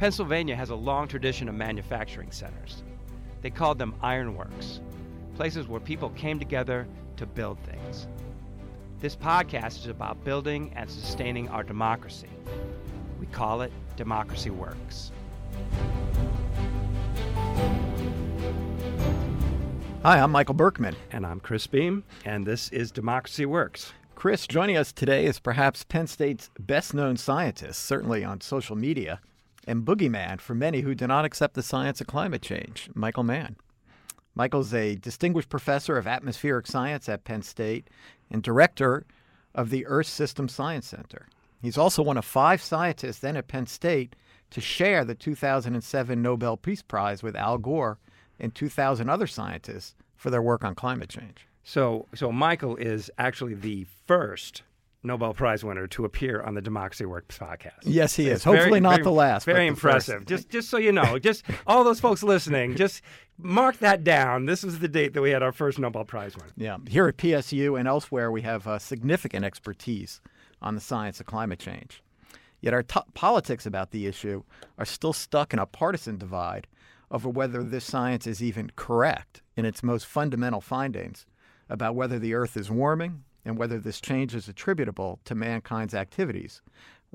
Pennsylvania has a long tradition of manufacturing centers. They called them ironworks, places where people came together to build things. This podcast is about building and sustaining our democracy. We call it Democracy Works. Hi, I'm Michael Berkman. And I'm Chris Beem, and this is Democracy Works. Chris, joining us today is perhaps Penn State's best known scientist, certainly on social media, and boogeyman for many who do not accept the science of climate change, Michael Mann. Michael's a distinguished professor of atmospheric science at Penn State and director of the Earth System Science Center. He's also one of five scientists then at Penn State to share the 2007 Nobel Peace Prize with Al Gore and 2,000 other scientists for their work on climate change. So, so Michael is actually the first Nobel Prize winner to appear on the Democracy Works podcast. Yes, he is. Hopefully very, not very, the last. Very the impressive. First. Just, just so you know, just all those folks listening, just mark that down. This was the date that we had our first Nobel Prize winner. Yeah, here at PSU and elsewhere, we have uh, significant expertise on the science of climate change. Yet our t- politics about the issue are still stuck in a partisan divide over whether this science is even correct in its most fundamental findings about whether the Earth is warming and whether this change is attributable to mankind's activities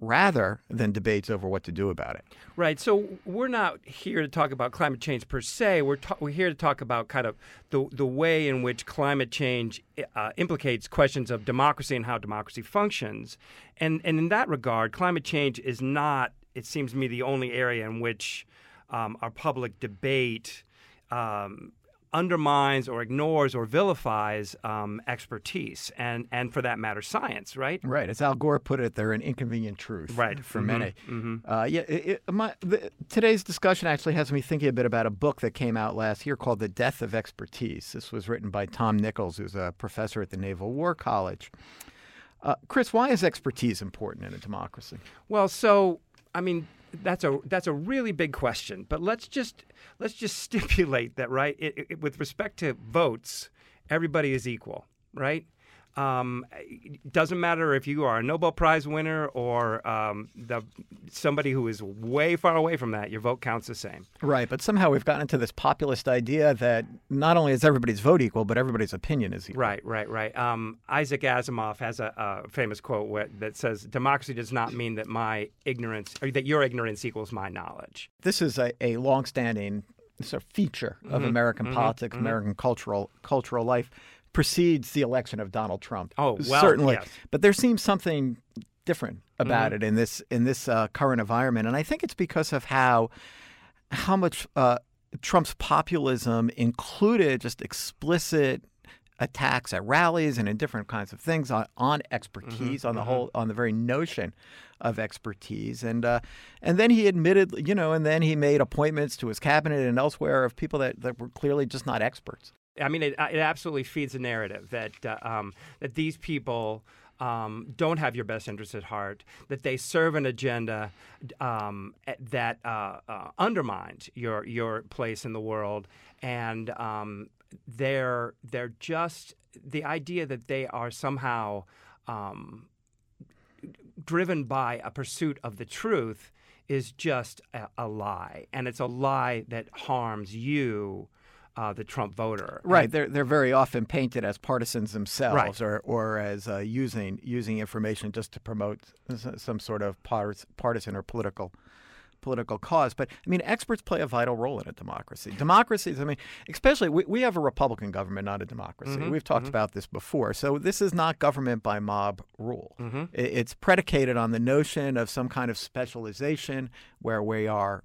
rather than debates over what to do about it. Right. So we're not here to talk about climate change per se. We're ta- we're here to talk about kind of the the way in which climate change uh, implicates questions of democracy and how democracy functions. And and in that regard, climate change is not. It seems to me the only area in which um, our public debate um, undermines or ignores or vilifies um, expertise and, and for that matter, science, right? Right. As Al Gore put it, they're an inconvenient truth right. for mm-hmm. many. Mm-hmm. Uh, yeah, it, it, my, the, today's discussion actually has me thinking a bit about a book that came out last year called The Death of Expertise. This was written by Tom Nichols, who's a professor at the Naval War College. Uh, Chris, why is expertise important in a democracy? Well, so, I mean, that's a that's a really big question. But let's just let's just stipulate that right. It, it, with respect to votes, everybody is equal, right? Um, it doesn't matter if you are a Nobel Prize winner or um, the somebody who is way far away from that. Your vote counts the same. Right, but somehow we've gotten into this populist idea that not only is everybody's vote equal, but everybody's opinion is equal. Right, right, right. Um, Isaac Asimov has a, a famous quote where, that says, "Democracy does not mean that my ignorance or that your ignorance equals my knowledge." This is a, a longstanding sort of feature of Mhm, American mhm, politics, mhm. American cultural cultural life precedes the election of Donald Trump. Oh, well, certainly. yes. But there seems something different about Mhm. it in this in this uh, current environment, and I think it's because of how how much uh, Trump's populism included just explicit attacks at rallies and in different kinds of things on, on expertise on the mhm. whole on the very notion of expertise and uh, and then he admitted you know and then he made appointments to his cabinet and elsewhere of people that, that were clearly just not experts I mean, it, it absolutely feeds a narrative that uh, um, that these people um, don't have your best interests at heart, that they serve an agenda um, that uh, uh, undermines your your place in the world, and um, they're they're just the idea that they are somehow um, driven by a pursuit of the truth is just a, a lie, and it's a lie that harms you uh, the Trump voter. Right. They're they're very often painted as partisans themselves, Right. or or as uh, using using information just to promote some sort of partisan or political political cause. But I mean, experts play a vital role in a democracy. Democracies. I mean, especially we, we have a republican government, not a democracy. Mhm, We've talked mhm. about this before. So this is not government by mob rule. Mhm. It's predicated on the notion of some kind of specialization where we are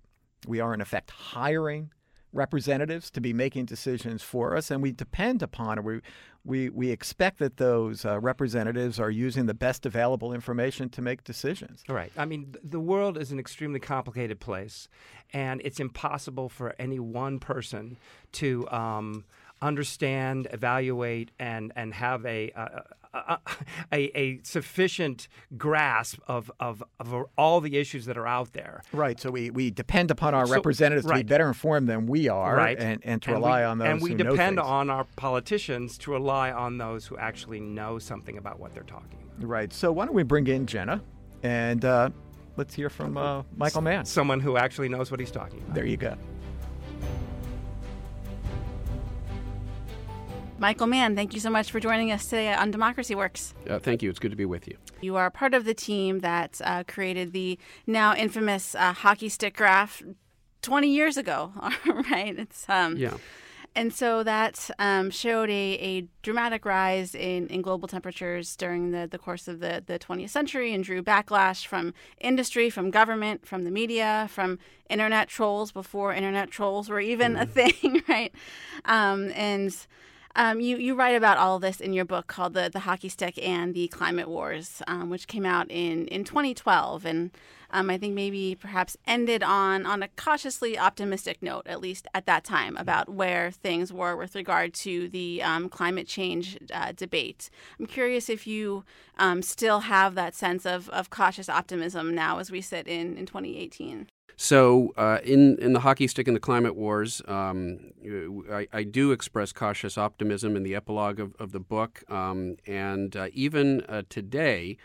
we are in effect hiring representatives to be making decisions for us, and we depend upon or we we we expect that those uh, representatives are using the best available information to make decisions. Right. I mean, th- the world is an extremely complicated place, and it's impossible for any one person to um, understand, evaluate, and and have a a, a, a, a sufficient grasp of, of of all the issues that are out there. Right. So we, we depend upon our So- representatives to be better informed than we are, Right. and, and to And rely we, on those and we depend on our politicians to rely on those who actually know something about what they're talking about. Right. So why don't we bring in Jenna, and uh, let's hear from uh, Michael Mann. Someone who actually knows what he's talking about. There you go. Michael Mann, thank you so much for joining us today on Democracy Works. Uh, thank you. It's good to be with you. You are part of the team that uh, created the now infamous uh, hockey stick graph 20 years ago, right? It's um, yeah. And so that um, showed a, a dramatic rise in, in global temperatures during the, the course of the, the 20th century and drew backlash from industry, from government, from the media, from internet trolls before internet trolls were even mm. a thing, right? Um, and um, you, you write about all of this in your book called The, the Hockey Stick and the Climate Wars, um, which came out in, in 2012. And um, I think maybe perhaps ended on, on a cautiously optimistic note, at least at that time, about where things were with regard to the um, climate change uh, debate. I'm curious if you um, still have that sense of, of cautious optimism now as we sit in, in 2018. So, uh, in in the hockey stick and the climate wars, um, I, I, do express cautious optimism in the epilogue of, of the book, um, and uh, even uh, today,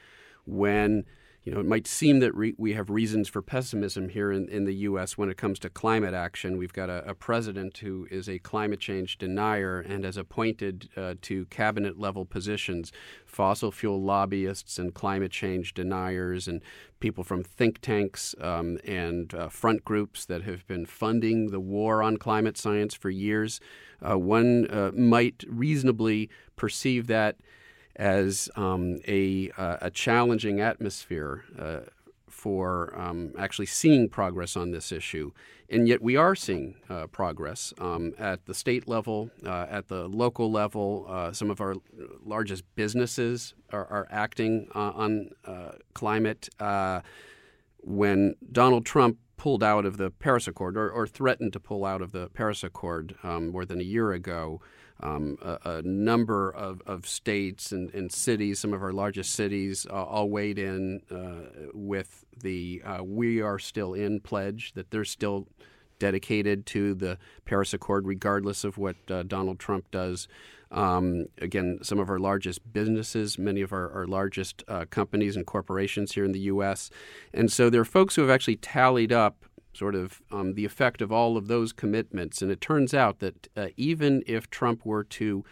when you know, it might seem that re- we have reasons for pessimism here in, in the U.S. when it comes to climate action. We've got a, a president who is a climate change denier and has appointed uh, to cabinet level positions fossil fuel lobbyists and climate change deniers and people from think tanks um, and uh, front groups that have been funding the war on climate science for years. Uh, one uh, might reasonably perceive that as um, a, uh, a challenging atmosphere uh, for um, actually seeing progress on this issue. And yet we are seeing uh, progress um, at the state level, uh, at the local level. Uh, some of our largest businesses are, are acting uh, on climate. when Donald Trump pulled out of the Paris Accord or, or, threatened to pull out of the Paris Accord um, more than a year ago, um, a, a, number of, of states and, and, cities, some of our largest cities, uh, all weighed in uh, with the uh, We Are Still In pledge, that they're still dedicated to the Paris Accord, regardless of what uh, Donald Trump does. Um, again, some of our largest businesses, many of our, our largest uh, companies and corporations here in the U.S. And so there are folks who have actually tallied up sort of um, the effect of all of those commitments. And it turns out that uh, even if Trump were to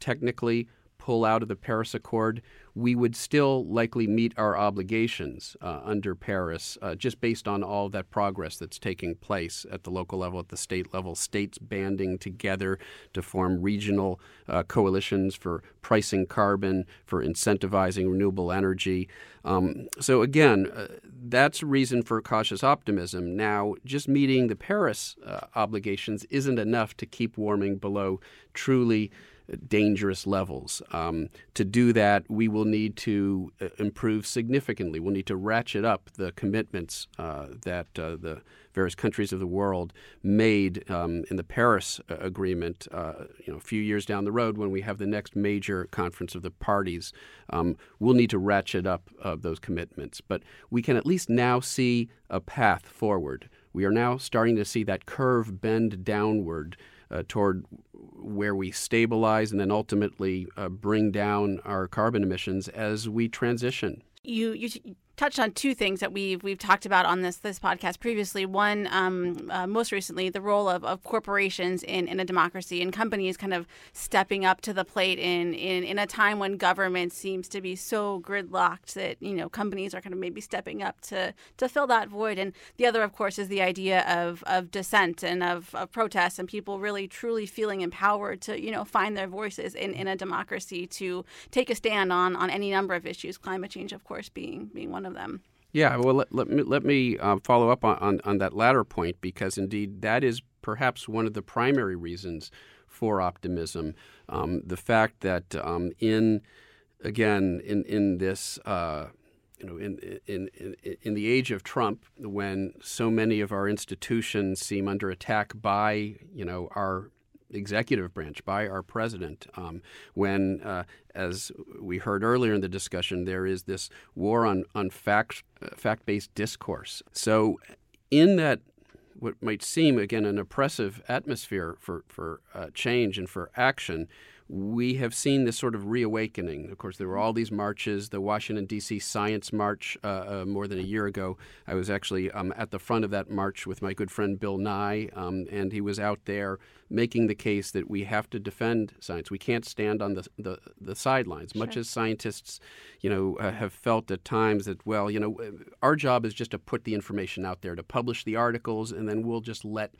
technically pull out of the Paris Accord, we would still likely meet our obligations uh, under Paris uh, just based on all that progress that's taking place at the local level, at the state level, states banding together to form regional uh, coalitions for pricing carbon, for incentivizing renewable energy. Um, so, again, uh, that's a reason for cautious optimism. Now, just meeting the Paris uh, obligations isn't enough to keep warming below truly dangerous levels. Um, to do that, we will need to uh, improve significantly. We'll need to ratchet up the commitments uh, that uh, the various countries of the world made um, in the Paris uh, Agreement. Uh, you know, a few years down the road, when we have the next major conference of the parties, um, we'll need to ratchet up those commitments. But we can at least now see a path forward. We are now starting to see that curve bend downward uh, toward where we stabilize and then ultimately uh, bring down our carbon emissions as we transition. You, you touched on two things that we've we've talked about on this this podcast previously. One, um, uh, most recently, the role of, of corporations in, in a democracy and companies kind of stepping up to the plate in, in in a time when government seems to be so gridlocked that you know companies are kind of maybe stepping up to to fill that void. And the other, of course, is the idea of of dissent and of, of protest and people really truly feeling empowered to you know find their voices in, in a democracy to take a stand on on any number of issues. Climate change, of course, being being one of them. Yeah, well, let, let me, let me uh, follow up on, on, on, that latter point because indeed that is perhaps one of the primary reasons for optimism. Um, the fact that um, in, again, in, in this, uh, you know, in, in, in, in the age of Trump, when so many of our institutions seem under attack by, you know, our executive branch by our president. Um, when, uh, as we heard earlier in the discussion, there is this war on on fact uh, fact based discourse. So, in that what might seem again an oppressive atmosphere for for uh, change and for action, we have seen this sort of reawakening. Of course, there were all these marches, the Washington, D.C. Science March uh, uh, more than a year ago. I was actually um, at the front of that march with my good friend Bill Nye, um, and he was out there making the case that we have to defend science. We can't stand on the, the, the sidelines, sure. much as scientists, you know, uh, have felt at times that, well, you know, our job is just to put the information out there, to publish the articles, and then we'll just let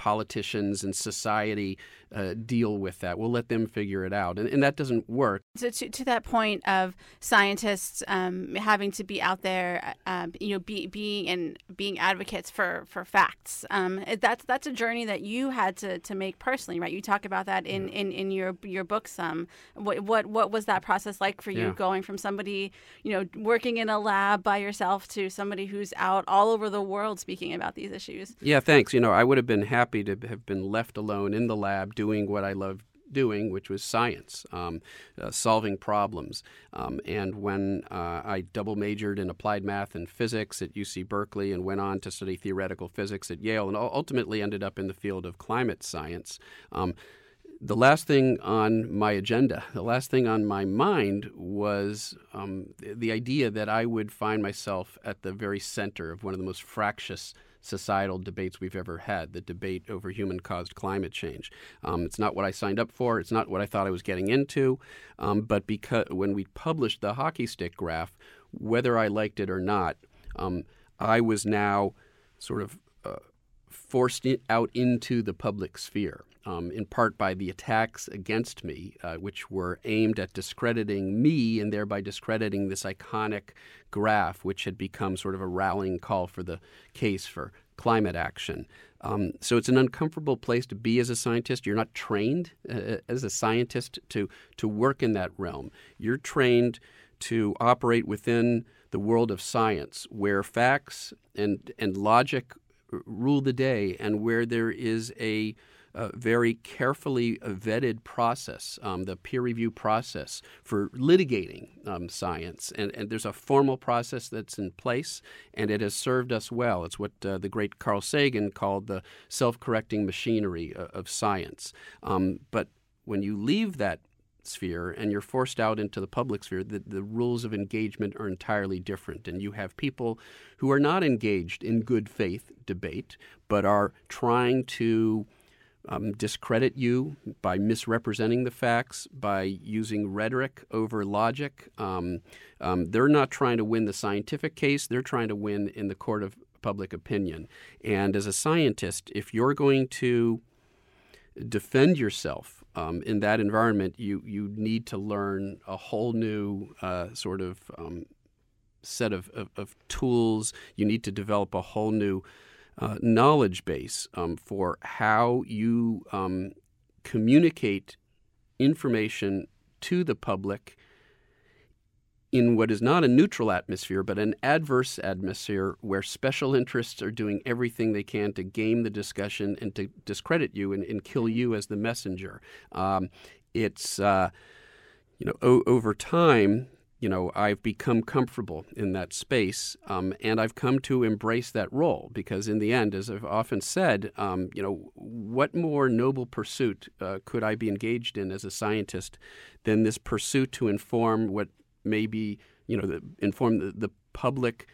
politicians and society uh, deal with that. We'll let them figure it out. And, and that doesn't work. So to, to that point of scientists um, having to be out there, um, you know, be, being and being advocates for, for facts, um, that's that's a journey that you had to, to make personally, right? You talk about that in, yeah. in, in your your book some. What, what what was that process like for you yeah. going from somebody, you know, working in a lab by yourself to somebody who's out all over the world speaking about these issues? Yeah, thanks. You know, I would have been happy to have been left alone in the lab doing what I loved doing, which was science, um, uh, solving problems. Um, and when uh, I double majored in applied math and physics at UC Berkeley and went on to study theoretical physics at Yale and ultimately ended up in the field of climate science, um, the last thing on my agenda, the last thing on my mind was um, the idea that I would find myself at the very center of one of the most fractious societal debates we've ever had the debate over human caused climate change. Um, it's not what I signed up for, it's not what I thought I was getting into, um, but because when we published the hockey stick graph, whether I liked it or not, um, I was now sort of uh, forced out into the public sphere um, in part by the attacks against me, uh, which were aimed at discrediting me and thereby discrediting this iconic graph, which had become sort of a rallying call for the case for climate action. Um, so it's an uncomfortable place to be as a scientist. You're not trained uh, as a scientist to to work in that realm. You're trained to operate within the world of science, where facts and and logic rule the day, and where there is a a very carefully vetted process, um, the peer review process for litigating um, science. And, and, there's a formal process that's in place, and it has served us well. It's what uh, the great Carl Sagan called the self correcting machinery of, uh, of science. Um, but when you leave that sphere and you're forced out into the public sphere, the, the rules of engagement are entirely different. And you have people who are not engaged in good faith debate, but are trying to um, discredit you by misrepresenting the facts, by using rhetoric over logic. Um, um, they're not trying to win the scientific case, they're trying to win in the court of public opinion. And as a scientist, if you're going to defend yourself um, in that environment, you, you need to learn a whole new uh, sort of um, set of, of, of tools. You need to develop a whole new uh, knowledge base um, for how you um, communicate information to the public in what is not a neutral atmosphere, but an adverse atmosphere where special interests are doing everything they can to game the discussion and to discredit you and, and kill you as the messenger. Um, it's, uh, you know, o- over time, you know, I've become comfortable in that space, um, and I've come to embrace that role because, in the end, as I've often said, um, you know, what more noble pursuit uh, could I be engaged in as a scientist than this pursuit to inform what may be, you know, the, inform the, the public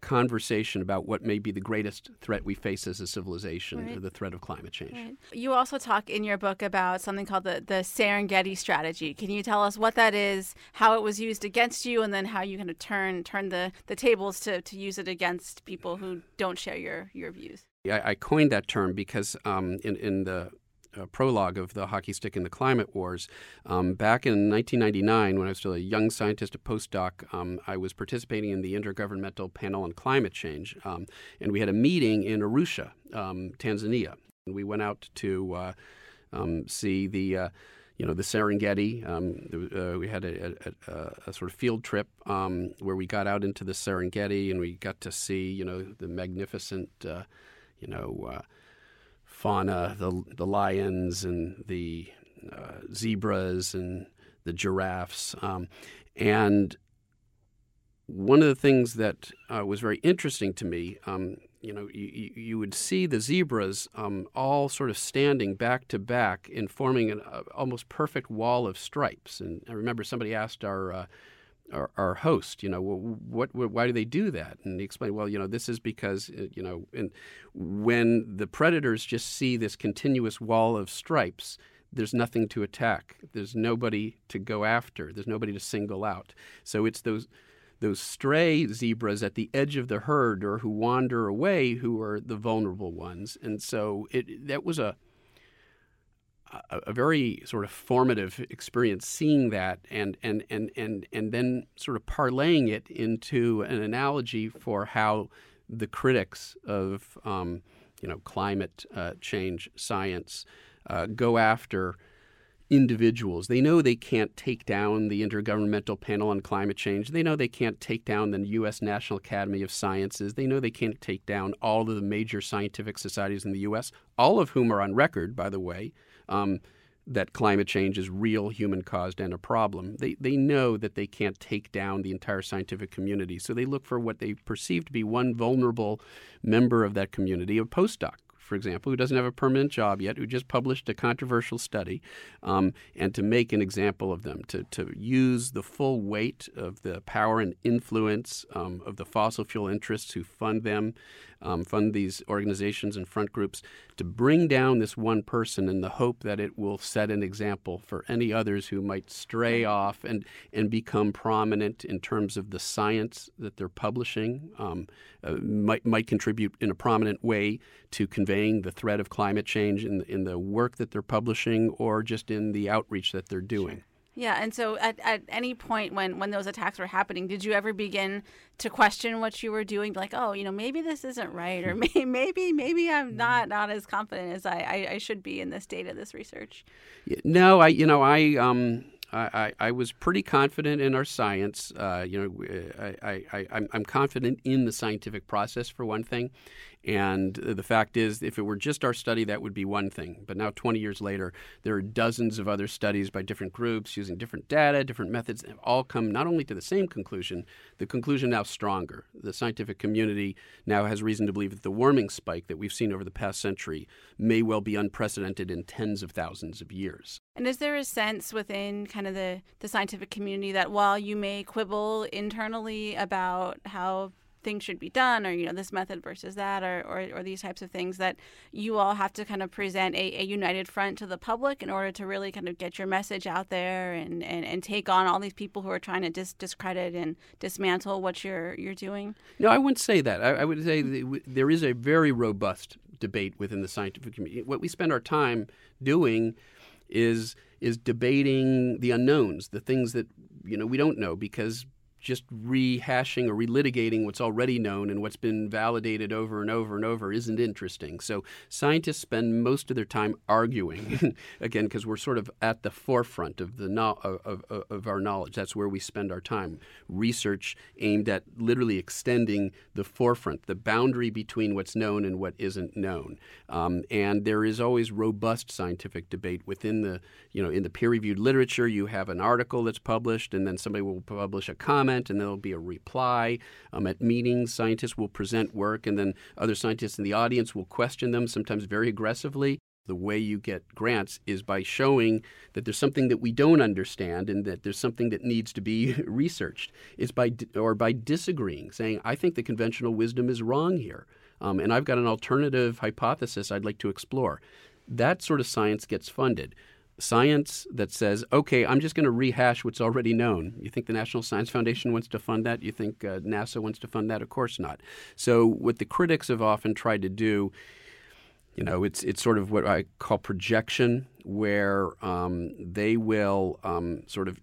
conversation about what may be the greatest threat we face as a civilization, right. the threat of climate change. Right. You also talk in your book about something called the, the Serengeti strategy. Can you tell us what that is, how it was used against you, and then how you kind of turn turn the, the tables to, to use it against people who don't share your, your views? I, I coined that term because um, in, in the uh, prologue of the hockey stick and the climate wars. Um, back in 1999, when I was still a young scientist, a postdoc, um, I was participating in the Intergovernmental Panel on Climate Change, um, and we had a meeting in Arusha, um, Tanzania. And we went out to uh, um, see the uh, you know the Serengeti. Um, uh, we had a, a, a, sort of field trip um, where we got out into the Serengeti and we got to see you know the magnificent uh, you know uh, fauna, the the lions and the uh, zebras and the giraffes, um, and one of the things that uh, was very interesting to me, um, you know, you, you, would see the zebras um, all sort of standing back to back in forming an uh, almost perfect wall of stripes. And I remember somebody asked our, uh, our, our host, you know, what, what, why do they do that? And he explained, well, you know, this is because, uh, you know, and when the predators just see this continuous wall of stripes, there's nothing to attack. There's nobody to go after. There's nobody to single out. So it's those those stray zebras at the edge of the herd or who wander away who are the vulnerable ones. And so it that was a a, a very sort of formative experience seeing that and, and, and, and, and then sort of parlaying it into an analogy for how the critics of um, you know climate uh, change science uh, go after individuals. They know they can't take down the Intergovernmental Panel on Climate Change. They know they can't take down the U.S. National Academy of Sciences. They know they can't take down all of the major scientific societies in the U.S., all of whom are on record, by the way, um, that climate change is real, human caused, and a problem. They, they know that they can't take down the entire scientific community. So they look for what they perceive to be one vulnerable member of that community, a postdoc for example, who doesn't have a permanent job yet, who just published a controversial study, um, and to make an example of them, to, to use the full weight of the power and influence um, of the fossil fuel interests who fund them, um, fund these organizations and front groups, to bring down this one person in the hope that it will set an example for any others who might stray off and, and become prominent in terms of the science that they're publishing, um, uh, might, might contribute in a prominent way to conveying the threat of climate change in, in the work that they're publishing or just in the outreach that they're doing. Yeah, and so at, at any point when, when those attacks were happening, did you ever begin to question what you were doing? Like, oh, you know, maybe this isn't right, or maybe maybe maybe I'm not not as confident as I, I, I should be in this data, this research. No, I you know I um I, I, was pretty confident in our science. Uh, you know, I, I, I, I'm confident in the scientific process for one thing, and the fact is, if it were just our study, that would be one thing. But now, 20 years later, there are dozens of other studies by different groups using different data, different methods, and all come not only to the same conclusion, the conclusion now stronger. The scientific community now has reason to believe that the warming spike that we've seen over the past century may well be unprecedented in tens of thousands of years. And is there a sense within kind of the, the scientific community that while you may quibble internally about how should be done or you know this method versus that or, or, or these types of things that you all have to kind of present a, a, united front to the public in order to really kind of get your message out there and, and, and take on all these people who are trying to dis- discredit and dismantle what you're you're doing? No i wouldn't say that. I, I would say there is a very robust debate within the scientific community. What we spend our time doing is is debating the unknowns the things that you know we don't know because just rehashing or relitigating what's already known and what's been validated over and over and over isn't interesting. So scientists spend most of their time arguing, again, because we're sort of at the forefront of the no- of, of, of, our knowledge. That's where we spend our time. Research aimed at literally extending the forefront, the boundary between what's known and what isn't known. Um, and there is always robust scientific debate within the, you know, in the peer-reviewed literature. You have an article that's published, and then somebody will publish a comment comment and there'll be a reply. Um, at meetings, scientists will present work, and then other scientists in the audience will question them, sometimes very aggressively. The way you get grants is by showing that there's something that we don't understand and that there's something that needs to be researched. It's by or by disagreeing, saying, "I think the conventional wisdom is wrong here, um, and I've got an alternative hypothesis I'd like to explore." That sort of science gets funded science that says, okay, I'm just going to rehash what's already known. You think the National Science Foundation wants to fund that? You think uh, NASA wants to fund that? Of course not. So, what the critics have often tried to do, you know, it's it's sort of what I call projection, where um, they will um, sort of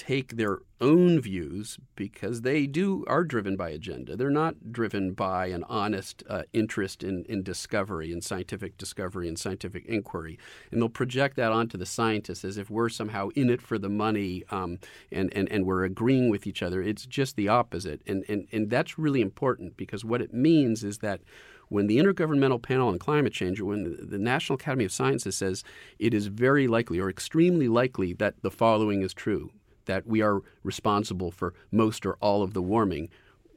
take their own views because they do are driven by agenda. They're not driven by an honest uh, interest in, in discovery and scientific discovery and scientific inquiry, and they'll project that onto the scientists as if we're somehow in it for the money um, and, and and we're agreeing with each other. It's just the opposite, and and and that's really important because what it means is that when the Intergovernmental Panel on Climate Change, or when the, the National Academy of Sciences says it is very likely or extremely likely that the following is true that we are responsible for most or all of the warming.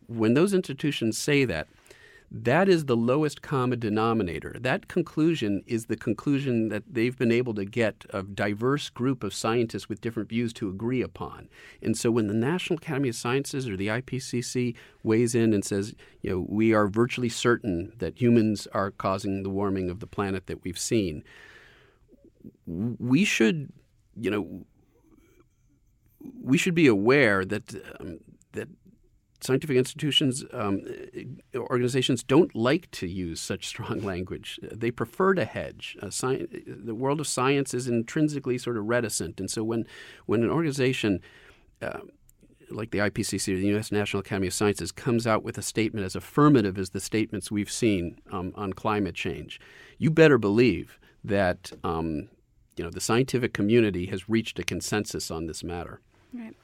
When those institutions say that, that is the lowest common denominator. That conclusion is the conclusion that they've been able to get a diverse group of scientists with different views to agree upon. And so when the National Academy of Sciences or the IPCC weighs in and says, you know, we are virtually certain that humans are causing the warming of the planet that we've seen, we should, you know, we should be aware that um, that scientific institutions, um, organizations don't like to use such strong language. They prefer to hedge. Sci- the world of science is intrinsically sort of reticent, and so when when an organization uh, like the IPCC or the U.S. National Academy of Sciences comes out with a statement as affirmative as the statements we've seen um, on climate change, you better believe that um, you know the scientific community has reached a consensus on this matter. Right.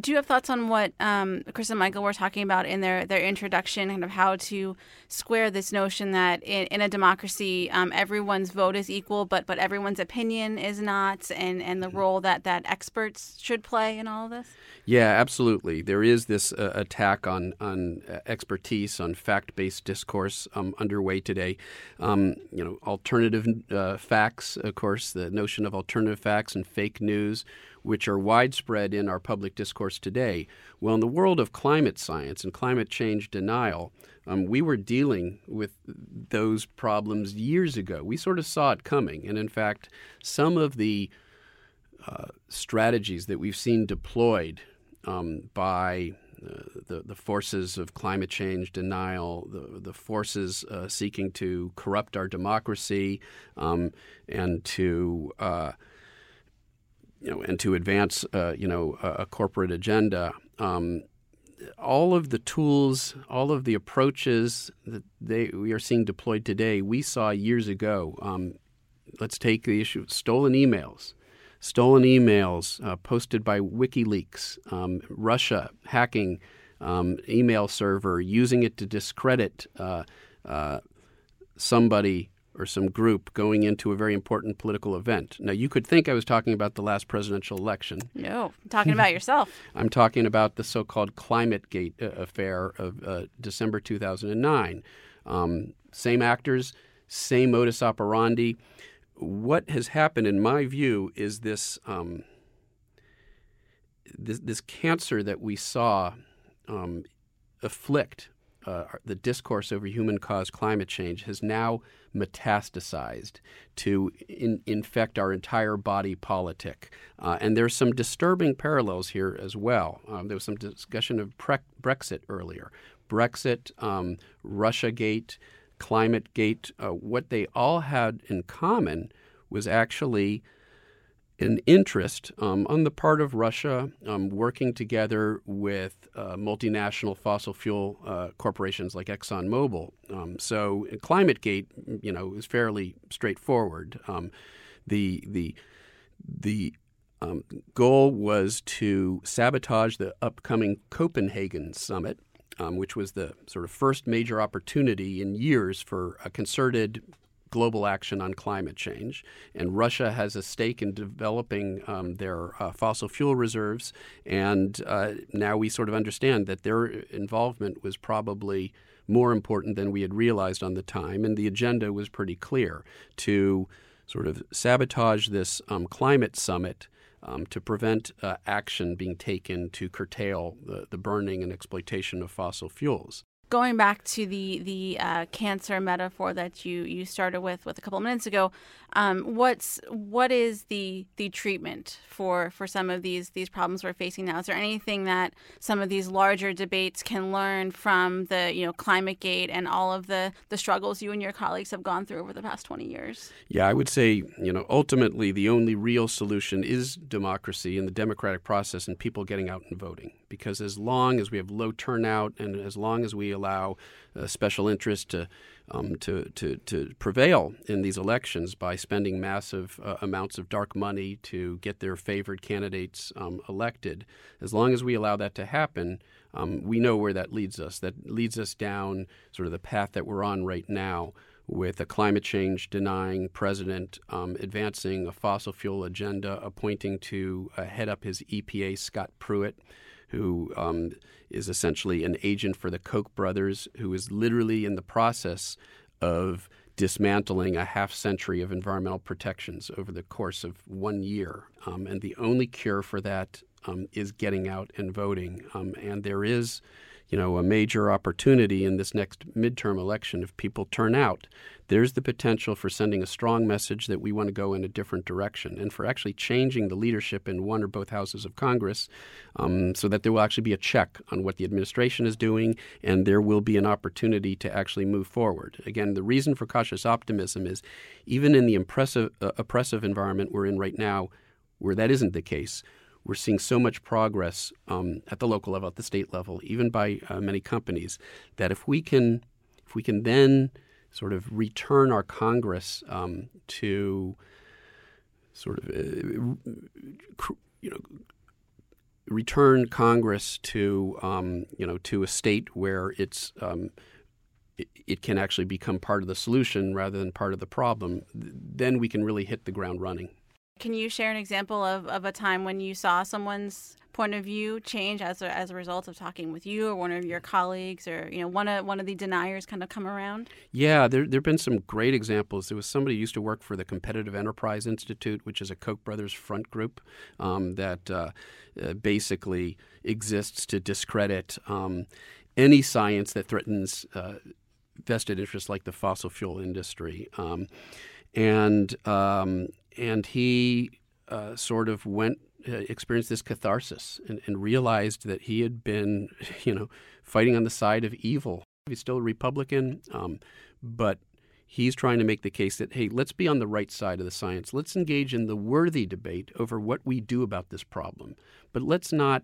Do you have thoughts on what um, Chris and Michael were talking about in their, their introduction, kind of how to square this notion that in, in a democracy, um, everyone's vote is equal, but but everyone's opinion is not, and, and the mm-hmm. role that, that experts should play in all of this? Yeah, absolutely. There is this uh, attack on on uh, expertise, on fact based discourse um, underway today. Um, you know, alternative uh, facts, of course, the notion of alternative facts and fake news which are widespread in our public discourse today. Well, in the world of climate science and climate change denial, um, we were dealing with those problems years ago. We sort of saw it coming. And in fact, some of the uh, strategies that we've seen deployed um, by uh, the, the forces of climate change denial, the, the forces uh, seeking to corrupt our democracy um, and to uh, you know, and to advance, uh, you know, a, a corporate agenda. Um, all of the tools, all of the approaches that they we are seeing deployed today, we saw years ago. Um, let's take the issue of stolen emails. Stolen emails uh, posted by WikiLeaks, um, Russia hacking um, email server, using it to discredit uh, uh, somebody or some group going into a very important political event. Now, you could think I was talking about the last presidential election. No, I'm talking about yourself. I'm talking about the so called Climate Gate uh, affair of uh, December 2009. Um, same actors, same modus operandi. What has happened, in my view, is this, um, this, this, cancer that we saw um, afflict uh, the discourse over human caused climate change has now metastasized to in, infect our entire body politic. Uh, and there's some disturbing parallels here as well. Um, there was some discussion of pre- Brexit earlier. Brexit, um, Russiagate, ClimateGate, uh, what they all had in common was actually an interest um, on the part of Russia um, working together with uh, multinational fossil fuel uh, corporations like ExxonMobil. Um, so ClimateGate, you know, is fairly straightforward. Um, the the the um, goal was to sabotage the upcoming Copenhagen summit, um, which was the sort of first major opportunity in years for a concerted global action on climate change. And Russia has a stake in developing um, their uh, fossil fuel reserves. And uh, now we sort of understand that their involvement was probably more important than we had realized on the time. And the agenda was pretty clear to sort of sabotage this um, climate summit. Um, to prevent uh, action being taken to curtail the, the burning and exploitation of fossil fuels going back to the the uh, cancer metaphor that you you started with with a couple of minutes ago, um, what's what is the the treatment for for some of these these problems we're facing now? Is there anything that some of these larger debates can learn from the you know climate gate and all of the the struggles you and your colleagues have gone through over the past twenty years? Yeah, I would say you know ultimately the only real solution is democracy and the democratic process and people getting out and voting. Because as long as we have low turnout and as long as we allow uh, special interest to, um, to, to, to, prevail in these elections by spending massive uh, amounts of dark money to get their favored candidates um, elected. As long as we allow that to happen, um, we know where that leads us. That leads us down sort of the path that we're on right now, with a climate change denying president um, advancing a fossil fuel agenda, appointing to uh, head up his EPA Scott Pruitt, who um, is essentially an agent for the Koch brothers, who is literally in the process of dismantling a half century of environmental protections over the course of one year. Um, and the only cure for that um, is getting out and voting. Um, and there is, you know, a major opportunity in this next midterm election if people turn out. There's the potential for sending a strong message that we want to go in a different direction and for actually changing the leadership in one or both houses of Congress um, so that there will actually be a check on what the administration is doing and there will be an opportunity to actually move forward. Again, the reason for cautious optimism is even in the impressive, uh, oppressive environment we're in right now, where that isn't the case, we're seeing so much progress um, at the local level, at the state level, even by uh, many companies, that if we can, if we can then sort of return our Congress um, to sort of, uh, you know, return Congress to, um, you know, to a state where it's um, it, it can actually become part of the solution rather than part of the problem, then we can really hit the ground running. Can you share an example of, of a time when you saw someone's point of view change as a, as a result of talking with you or one of your colleagues or you know one of one of the deniers kind of come around? Yeah, there there've been some great examples. There was somebody who used to work for the Competitive Enterprise Institute, which is a Koch brothers front group um, that uh, uh, basically exists to discredit um, any science that threatens uh, vested interests like the fossil fuel industry. Um, and um, and he uh, sort of went uh, experienced this catharsis and, and, realized that he had been, you know, fighting on the side of evil. He's still a Republican, um, but he's trying to make the case that hey, let's be on the right side of the science. Let's engage in the worthy debate over what we do about this problem, but let's not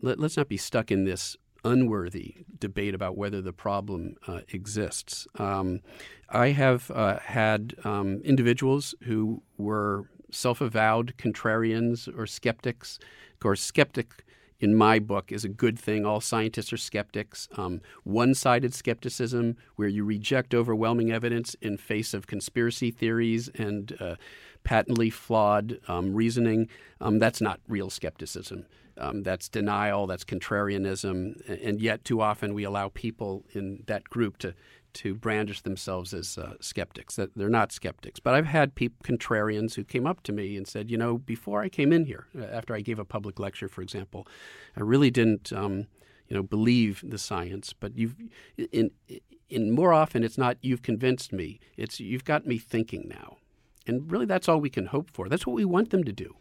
let, us not be stuck in this unworthy debate about whether the problem uh, exists. Um, I have uh, had um, individuals who were self avowed contrarians or skeptics. Of course, skeptic in my book is a good thing. All scientists are skeptics. Um, One sided skepticism, where you reject overwhelming evidence in face of conspiracy theories and uh, patently flawed um, reasoning, um, that's not real skepticism. Um, that's denial, that's contrarianism, and yet too often we allow people in that group to to brandish themselves as uh, skeptics. That they're not skeptics. But I've had people, contrarians who came up to me and said, you know, before I came in here, uh, after I gave a public lecture, for example, I really didn't, um, you know, believe the science. But you've, in, in more often, it's not you've convinced me. It's you've got me thinking now, and really that's all we can hope for. That's what we want them to do.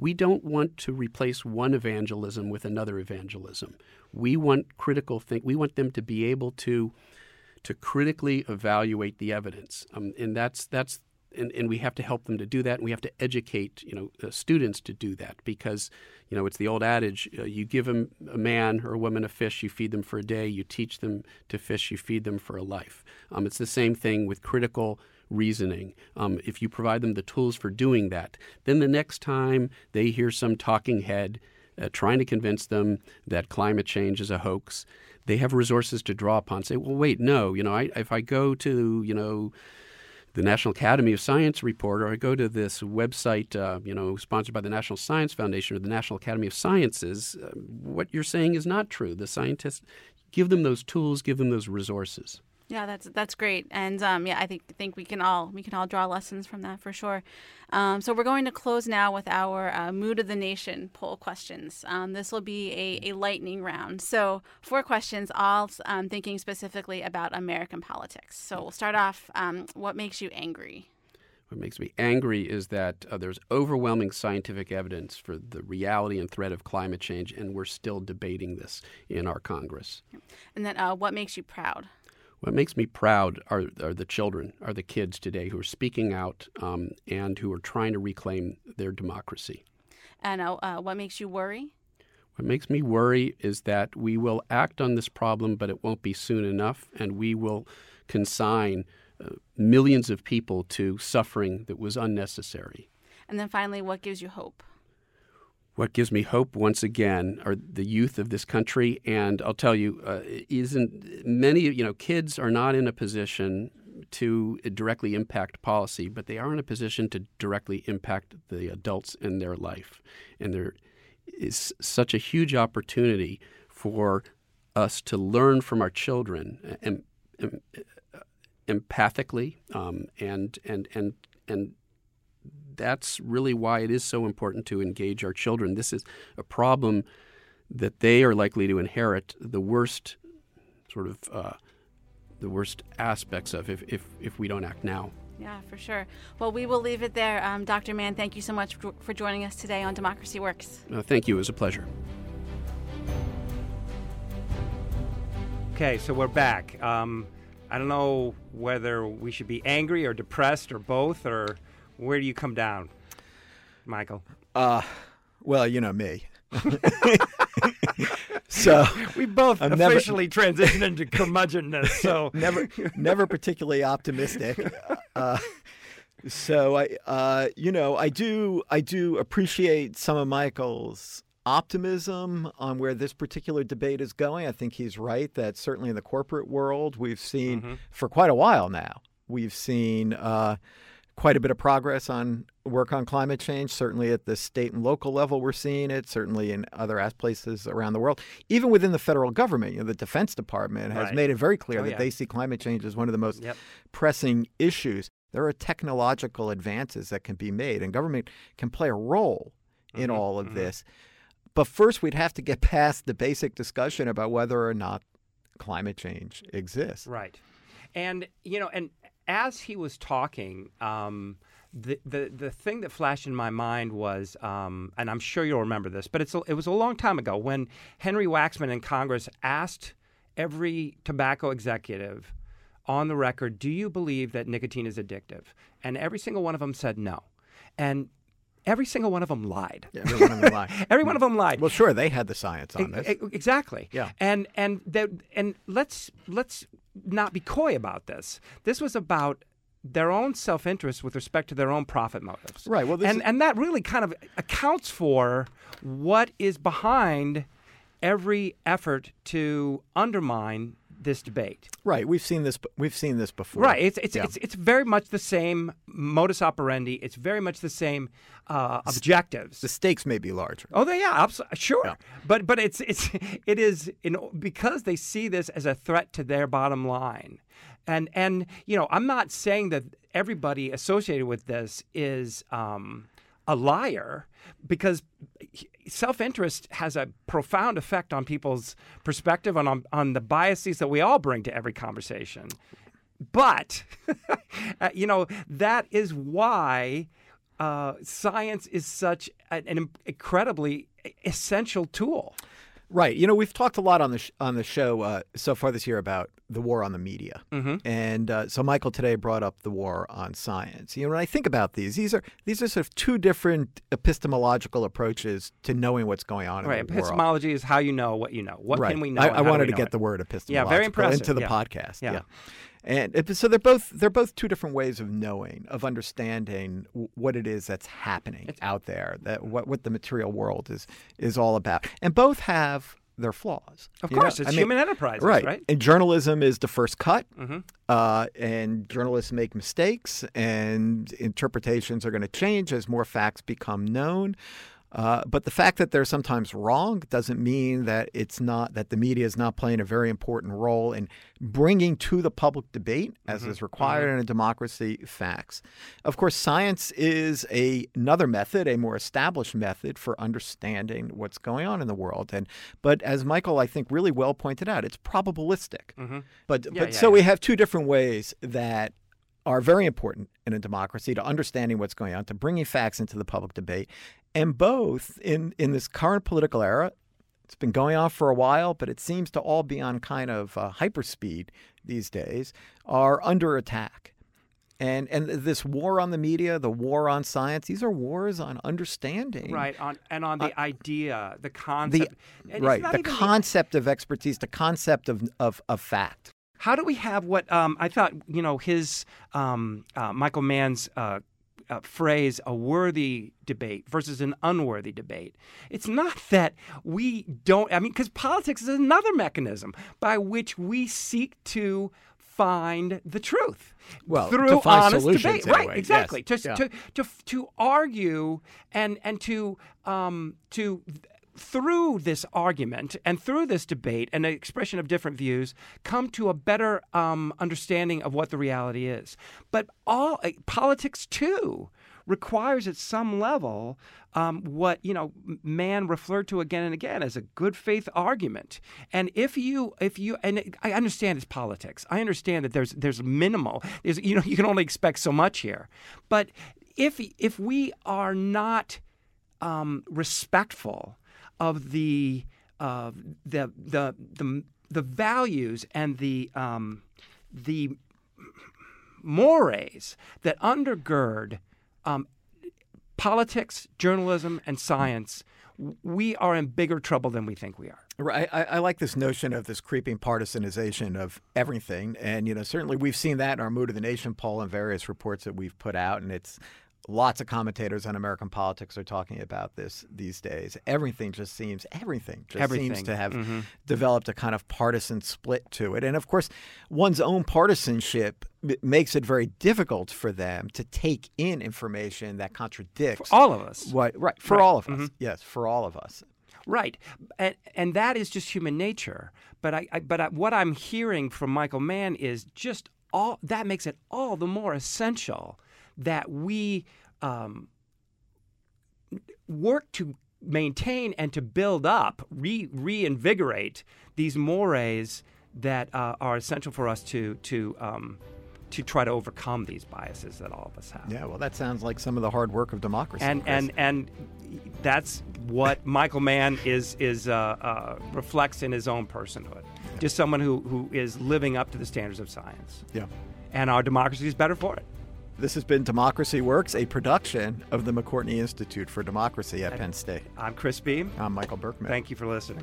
We don't want to replace one evangelism with another evangelism. We want critical think. We want them to be able to to critically evaluate the evidence, um, and that's that's and, and we have to help them to do that, and we have to educate you know uh, students to do that because you know it's the old adage: uh, you give them a man or a woman a fish, you feed them for a day; you teach them to fish, you feed them for a life. Um, it's the same thing with critical reasoning. Um, if you provide them the tools for doing that, then the next time they hear some talking head uh, trying to convince them that climate change is a hoax, they have resources to draw upon. Say, well, wait, no, you know, I, if I go to, you know, the National Academy of Science report, or I go to this website, uh, you know, sponsored by the National Science Foundation or the National Academy of Sciences, uh, what you're saying is not true. The scientists give them those tools, give them those resources. Yeah, that's that's great, and um, yeah, I think think we can all we can all draw lessons from that for sure. Um, so we're going to close now with our uh, mood of the nation poll questions. Um, this will be a, a lightning round. So four questions, all um, thinking specifically about American politics. So we'll start off. Um, what makes you angry? What makes me angry is that uh, there's overwhelming scientific evidence for the reality and threat of climate change, and we're still debating this in our Congress. And then, uh, what makes you proud? What makes me proud are, are the children, are the kids today who are speaking out um, and who are trying to reclaim their democracy. And uh, uh, what makes you worry? What makes me worry is that we will act on this problem, but it won't be soon enough, and we will consign uh, millions of people to suffering that was unnecessary. And then finally, what gives you hope? What gives me hope once again are the youth of this country. And I'll tell you, uh, isn't many you know kids are not in a position to directly impact policy, but they are in a position to directly impact the adults in their life. And there is such a huge opportunity for us to learn from our children and, and empathically um, and and and and that's really why it is so important to engage our children. This is a problem that they are likely to inherit the worst sort of uh, the worst aspects of if, if, if we don't act now. Yeah, for sure. Well, we will leave it there. Um, Dr. Mann, thank you so much for, for joining us today on Democracy Works. Uh, thank you. It was a pleasure. Okay, so we're back. Um, I don't know whether we should be angry or depressed or both, or where do you come down, Michael? Uh, well, you know me. so we both I'm never- officially transitioned into curmudgeonness. So never, never particularly optimistic. Uh, so I, uh, you know, I do, I do appreciate some of Michael's optimism on where this particular debate is going. I think he's right that certainly in the corporate world, we've seen for quite a while now, we've seen uh, quite a bit of progress on work on climate change. Certainly at the state and local level, we're seeing it. Certainly in other places around the world, even within the federal government, you know, the Defense Department has Right. made it very clear Oh, that yeah. they see climate change as one of the most Yep. pressing issues. There are technological advances that can be made, and government can play a role in Mhm, all of mhm. this. But first, we'd have to get past the basic discussion about whether or not climate change exists. Right. And you know, and as he was talking, um, the, the the thing that flashed in my mind was, um, and I'm sure you'll remember this, but it's a, it was a long time ago when Henry Waxman in Congress asked every tobacco executive on the record, "Do you believe that nicotine is addictive?" And every single one of them said no, and every single one of them lied. Every one of them lied. Every one of them lied. Well, sure, they had the science on this. Exactly. Yeah. And and that and let's let's not be coy about this. This was about their own self-interest with respect to their own profit motives. Right, well, this and is- and that really kind of accounts for what is behind every effort to undermine this debate. Right, we've seen this. We've seen this before. Right. It's it's, Yeah. it's it's very much the same modus operandi. It's very much the same uh, objectives. The stakes may be larger. Oh, they, yeah, absolutely, sure. Yeah. But but it's it's it is in, because they see this as a threat to their bottom line, and and you know I'm not saying that everybody associated with this is um, a liar because self-interest has a profound effect on people's perspective and on on the biases that we all bring to every conversation. But uh, you know that is why uh, science is such an, an incredibly essential tool. Right. You know, we've talked a lot on the sh- on the show uh, so far this year about the war on the media, Mm-hmm. and uh, so Michael today brought up the war on science. You know, when I think about these, these are these are sort of two different epistemological approaches to knowing what's going on Right. in the world. Epistemology is how you know what you know. What right. can we know? I, I wanted to get it? the word Yeah, very impressive. into the Yeah. podcast. Yeah. And so they're both they're both two different ways of knowing, of understanding what it is that's happening it's, out there, that what what the material world is is all about, and both have their flaws. Of You know, course, it's I mean, human enterprises, right? right? And journalism is the first cut, Mm-hmm. uh, and journalists make mistakes, and interpretations are going to change as more facts become known. Uh, but the fact that they're sometimes wrong doesn't mean that it's not that the media is not playing a very important role in bringing to the public debate, as mm-hmm. is mm-hmm. required in a democracy, facts. Of course, science is a, another method, a more established method for understanding what's going on in the world. And but as Michael, I think, really well pointed out, it's probabilistic. Mm-hmm. But Yeah, but yeah, so yeah. we have two different ways that are very important in a democracy to understanding what's going on, to bringing facts into the public debate. And both in, in this current political era, it's been going on for a while, but it seems to all be on kind of uh, hyperspeed these days, are under attack. And, and this war on the media, the war on science, these are wars on understanding. Right. On and on the idea, the concept. it's Right. The concept of expertise, the concept of, of, of fact. How do we have what um, I thought? You know, his um, uh, Michael Mann's uh, uh, phrase, "a worthy debate" versus an unworthy debate. It's not that we don't. I mean, because politics is another mechanism by which we seek to find the truth Well, through to find honest solutions debate. Right, exactly. yes. To, Yeah. to, to, to argue and, and to, um, to through this argument and through this debate and the expression of different views, come to a better um, understanding of what the reality is. But all uh, politics too requires at some level um, what you know Mann referred to again and again as a good faith argument. And if you if you and I understand it's politics. I understand that there's there's minimal. There's you know you can only expect so much here. But if if we are not um, respectful of the uh, the the the the values and the um, the mores that undergird um, politics, journalism, and science, we are in bigger trouble than we think we are. Right. I, I like this notion of this creeping partisanization of everything. And, you know, certainly we've seen that in our Mood of the Nation poll and various reports that we've put out. And it's lots of commentators on American politics are talking about this these days. Everything just seems, everything just seems to have Mhm. developed a kind of partisan split to it. And of course, one's own partisanship makes it very difficult for them to take in information that contradicts All of us. what, right, for Right. all of us. Yes, for all of us. Right, and and that is just human nature. But I, I but I, what I'm hearing from Michael Mann is just all that makes it all the more essential that we um, work to maintain and to build up, re reinvigorate these mores that uh, are essential for us to to um, to try to overcome these biases that all of us have. Yeah, well, that sounds like some of the hard work of democracy. and Chris. and and that's what Michael Mann is is uh, uh, reflects in his own personhood. Just someone who who is living up to the standards of science, yeah. and our democracy is better for it. This has been Democracy Works, a production of the McCourtney Institute for Democracy at Penn State. I'm Chris Beem. I'm Michael Berkman. Thank you for listening.